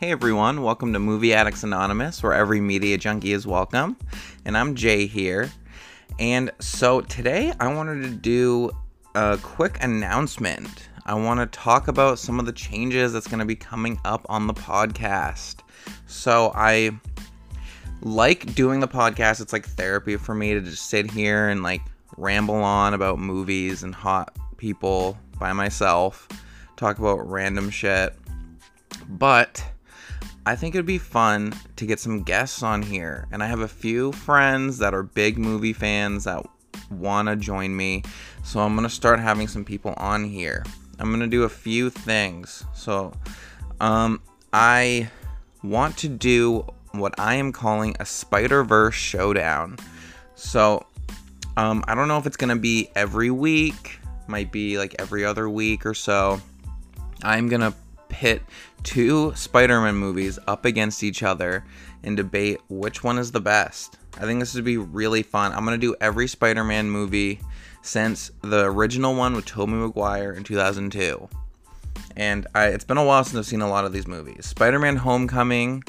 Hey everyone, welcome to Movie Addicts Anonymous, where every media junkie is welcome. And I'm Jay here. And so today I wanted to do a quick announcement. I want to talk about some of the changes that's going to be coming up on the podcast. So I like doing the podcast. It's like therapy for me to just sit here and like ramble on about movies and hot people by myself, talk about random shit. But I think it'd be fun to get some guests on here. And I have a few friends that are big movie fans that want to join me. So I'm going to start having some people on here. I'm going to do a few things. So um, I want to do what I am calling a Spider Verse showdown. So um, I don't know if it's going to be every week, might be like every other week or so. I'm going to pit two Spider Man movies up against each other and debate which one is the best. I think this would be really fun. I'm going to do every Spider Man movie since the original one with Tobey Maguire in 2002. And I, it's been a while since I've seen a lot of these movies. Spider Man Homecoming,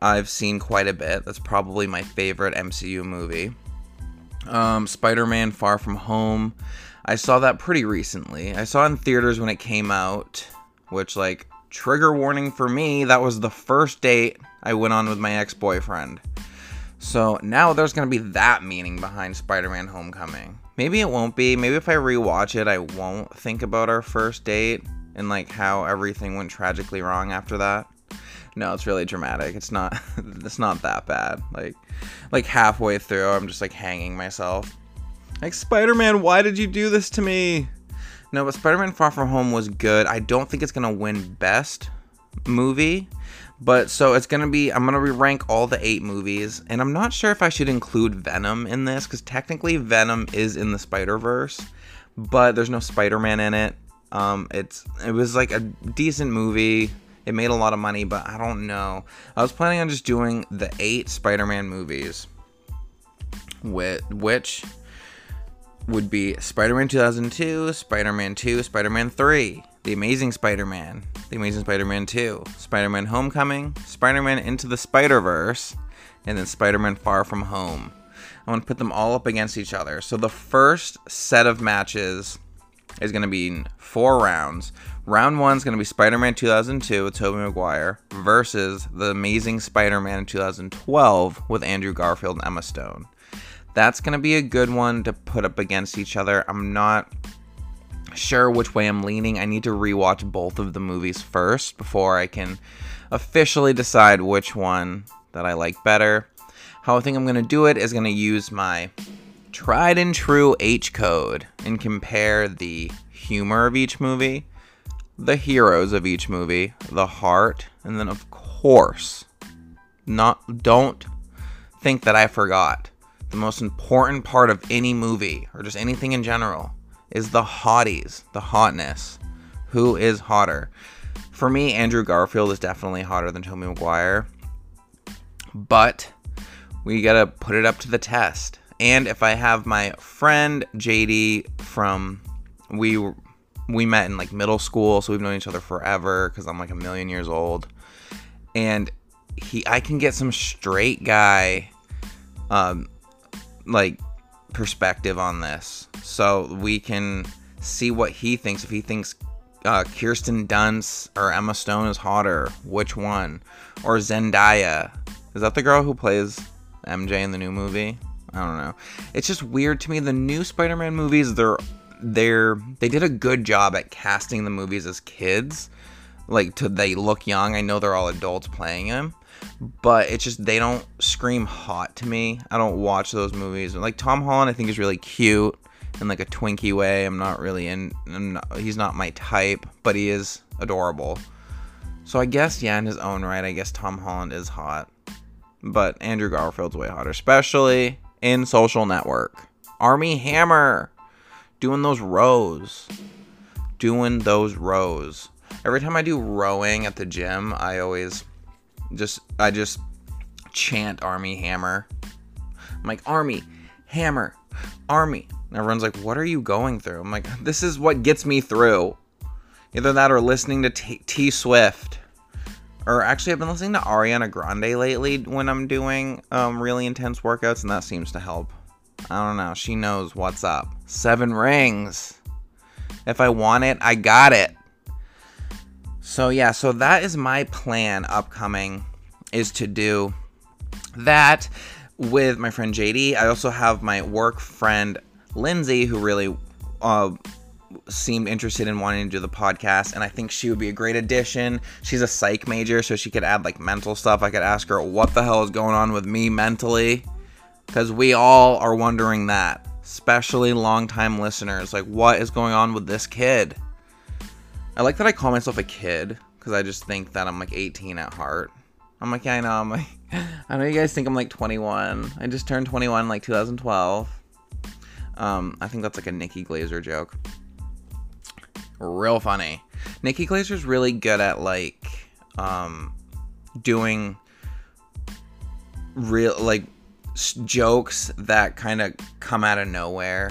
I've seen quite a bit. That's probably my favorite MCU movie. Um, Spider Man Far From Home, I saw that pretty recently. I saw in theaters when it came out, which, like, trigger warning for me, that was the first date I went on with my ex boyfriend. So now there's to be that meaning behind Spider Man Homecoming. Maybe it won't be. Maybe if I rewatch it, I won't think about our first date and like how everything went tragically wrong after that. No, it's really dramatic. It's not it's not that bad. Like like halfway through, I'm just like hanging myself. Like Spider-Man, why did you do this to me? No, but Spider-Man Far From Home was good. I don't think it's gonna win best movie, but so it's gonna be. I'm gonna re-rank all the eight movies, and I'm not sure if I should include Venom in this because technically Venom is in the Spider Verse, but there's no Spider-Man in it. Um, it's it was like a decent movie. It made a lot of money, but I don't know. I was planning on just doing the eight Spider-Man movies, with which would be Spider Man 2002, Spider Man 2, Spider Man 3, The Amazing Spider Man, The Amazing Spider Man 2, Spider Man Homecoming, Spider Man Into the Spider Verse, and then Spider Man Far From Home. I want to put them all up against each other. So the first set of matches is going to be four rounds. Round one is going to be Spider Man 2002 with Tobey Maguire versus The Amazing Spider Man 2012 with Andrew Garfield and Emma Stone that's going to be a good one to put up against each other. I'm not sure which way I'm leaning. I need to rewatch both of the movies first before I can officially decide which one that I like better. How I think I'm going to do it is going to use my tried and true H code and compare the humor of each movie, the heroes of each movie, the heart, and then of course, not don't think that I forgot the most important part of any movie or just anything in general is the hotties, the hotness. Who is hotter? For me, Andrew Garfield is definitely hotter than Tobey Maguire. But we gotta put it up to the test. And if I have my friend JD from we we met in like middle school, so we've known each other forever because I'm like a million years old. And he I can get some straight guy um like perspective on this, so we can see what he thinks. If he thinks uh, Kirsten Dunst or Emma Stone is hotter, which one? Or Zendaya? Is that the girl who plays MJ in the new movie? I don't know. It's just weird to me. The new Spider-Man movies, they're they're they did a good job at casting the movies as kids, like to they look young. I know they're all adults playing them, but it's just they don't scream hot to me. I don't watch those movies. Like Tom Holland, I think is really cute in like a Twinkie way. I'm not really in. Not, he's not my type, but he is adorable. So I guess yeah, in his own right, I guess Tom Holland is hot, but Andrew Garfield's way hotter, especially in Social Network. Armie Hammer doing those rows, doing those rows. Every time I do rowing at the gym, I always just I just chant Armie Hammer. I'm like Armie Hammer, Armie. And everyone's like, "What are you going through?" I'm like, "This is what gets me through." Either that or listening to T, T Swift or actually, I've been listening to Ariana Grande lately when I'm doing um, really intense workouts, and that seems to help. I don't know. She knows what's up. Seven rings. If I want it, I got it. So yeah, so that is my plan upcoming is to do that with my friend JD. I also have my work friend Lindsay who really uh, seemed interested in wanting to do the podcast and I think she would be a great addition. She's a psych major so she could add like mental stuff. I could ask her what the hell is going on with me mentally cuz we all are wondering that, especially longtime listeners. Like what is going on with this kid? I like that I call myself a kid cuz I just think that I'm like 18 at heart. I'm like, yeah, I know. I'm like, I know you guys think I'm like 21. I just turned 21 like 2012. Um, I think that's like a Nikki Glazer joke. Real funny. Nikki Glazer's really good at like um, doing real like jokes that kind of come out of nowhere.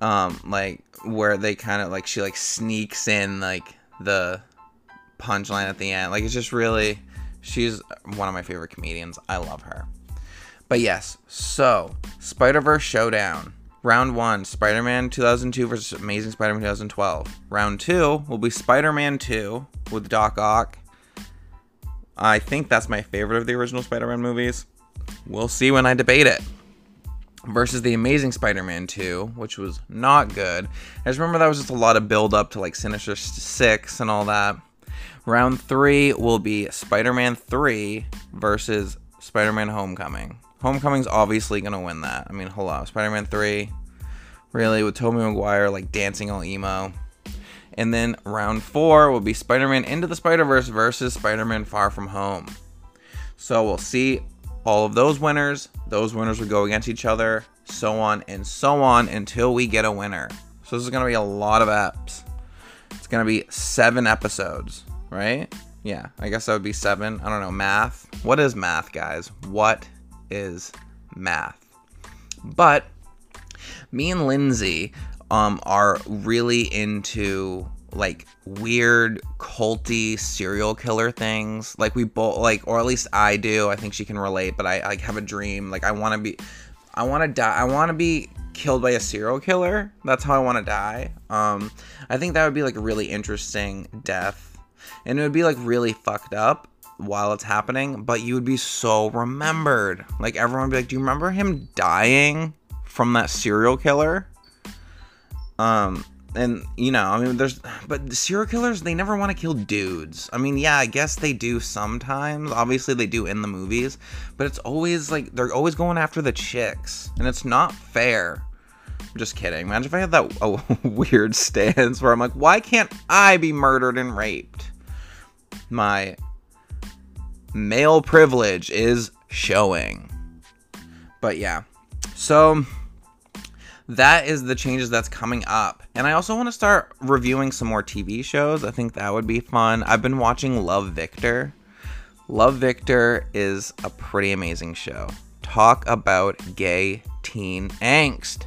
Um, like where they kind of like she like sneaks in like the punchline at the end. Like it's just really she's one of my favorite comedians. I love her. But yes, so Spider Verse Showdown. Round one, Spider Man 2002 versus Amazing Spider Man 2012. Round two will be Spider Man 2 with Doc Ock. I think that's my favorite of the original Spider Man movies. We'll see when I debate it. Versus the Amazing Spider Man 2, which was not good. I just remember that was just a lot of build up to like Sinister Six and all that. Round three will be Spider Man 3 versus Spider Man Homecoming. Homecoming's obviously going to win that. I mean, hello. Spider Man 3, really, with Tobey Maguire like dancing all emo. And then round four will be Spider Man Into the Spider Verse versus Spider Man Far From Home. So we'll see all of those winners. Those winners would go against each other, so on and so on until we get a winner. So this is going to be a lot of apps. It's going to be seven episodes, right? Yeah, I guess that would be seven. I don't know. Math. What is math, guys? What is math? But me and Lindsay um, are really into like weird culty serial killer things. Like we both like or at least i do. I think she can relate but i like have a dream. Like i want to be i want to die i want to be killed by a serial killer. That's how i want to die. Um i think that would be like a really interesting death. And it would be like really fucked up while it's happening but you would be so remembered. Like everyone would be like do you remember him dying from that serial killer? Um and you know i mean there's but the serial killers they never want to kill dudes. I mean yeah i guess they do sometimes. Obviously they do in the movies but it's always like they're always going after the chicks and it's not fair. I'm just kidding. Imagine if i had that a weird stance where i'm like why can't i be murdered and raped? My male privilege is showing. But yeah. So that is the changes that's coming up. And I also want to start reviewing some more TV shows. I think that would be fun. I've been watching Love Victor. Love Victor is a pretty amazing show. Talk about gay teen angst.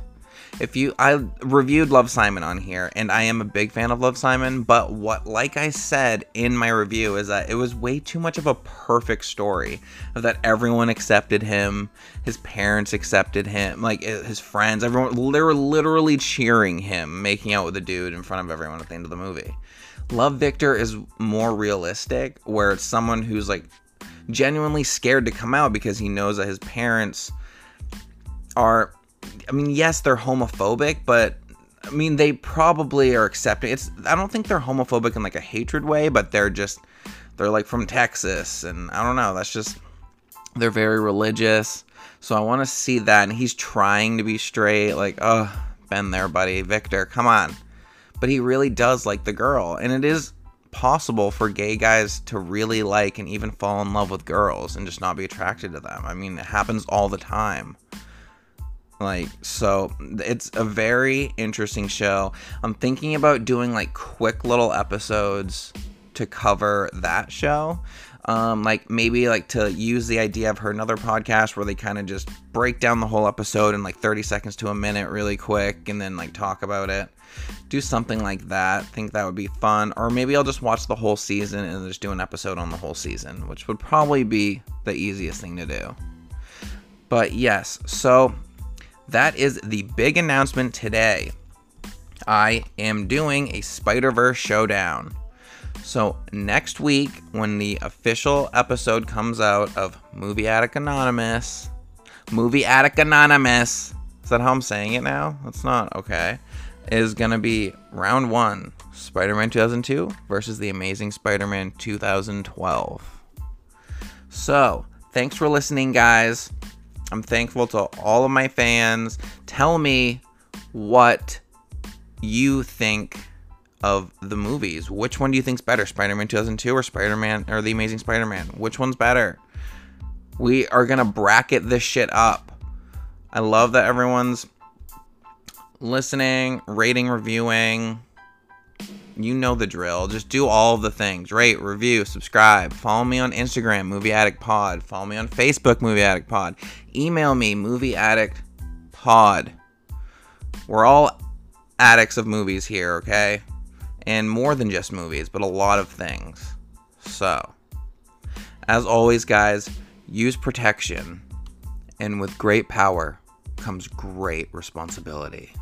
If you I reviewed Love Simon on here and I am a big fan of Love Simon, but what like I said in my review is that it was way too much of a perfect story of that everyone accepted him, his parents accepted him, like eh, his friends, everyone they were literally cheering him making out with a dude in front of everyone at the end of the movie. Love Victor is more realistic where it's someone who's like genuinely scared to come out because he knows that his parents are I mean, yes, they're homophobic, but I mean, they probably are accepting. It's I don't think they're homophobic in like a hatred way, but they're just they're like from Texas, and I don't know. That's just they're very religious. So I want to see that, and he's trying to be straight. Like, oh, been there, buddy, Victor, come on. But he really does like the girl, and it is possible for gay guys to really like and even fall in love with girls and just not be attracted to them. I mean, it happens all the time. Like, so it's a very interesting show. I'm thinking about doing like quick little episodes to cover that show. Um, like maybe like to use the idea of her another podcast where they kind of just break down the whole episode in like 30 seconds to a minute really quick and then like talk about it. Do something like that. think that would be fun. Or maybe I'll just watch the whole season and just do an episode on the whole season, which would probably be the easiest thing to do. But yes, so that is the big announcement today. I am doing a Spider Verse showdown. So, next week, when the official episode comes out of Movie Attic Anonymous, Movie Attic Anonymous, is that how I'm saying it now? That's not okay. Is gonna be round one Spider Man 2002 versus The Amazing Spider Man 2012. So, thanks for listening, guys. I'm thankful to all of my fans. Tell me what you think of the movies. Which one do you think's better, Spider-Man 2002 or Spider-Man or The Amazing Spider-Man? Which one's better? We are going to bracket this shit up. I love that everyone's listening, rating, reviewing. You know the drill. Just do all the things. Rate, review, subscribe. Follow me on Instagram, Movie Addict Pod. Follow me on Facebook, Movie Addict Pod. Email me, Movie Addict Pod. We're all addicts of movies here, okay? And more than just movies, but a lot of things. So, as always, guys, use protection. And with great power comes great responsibility.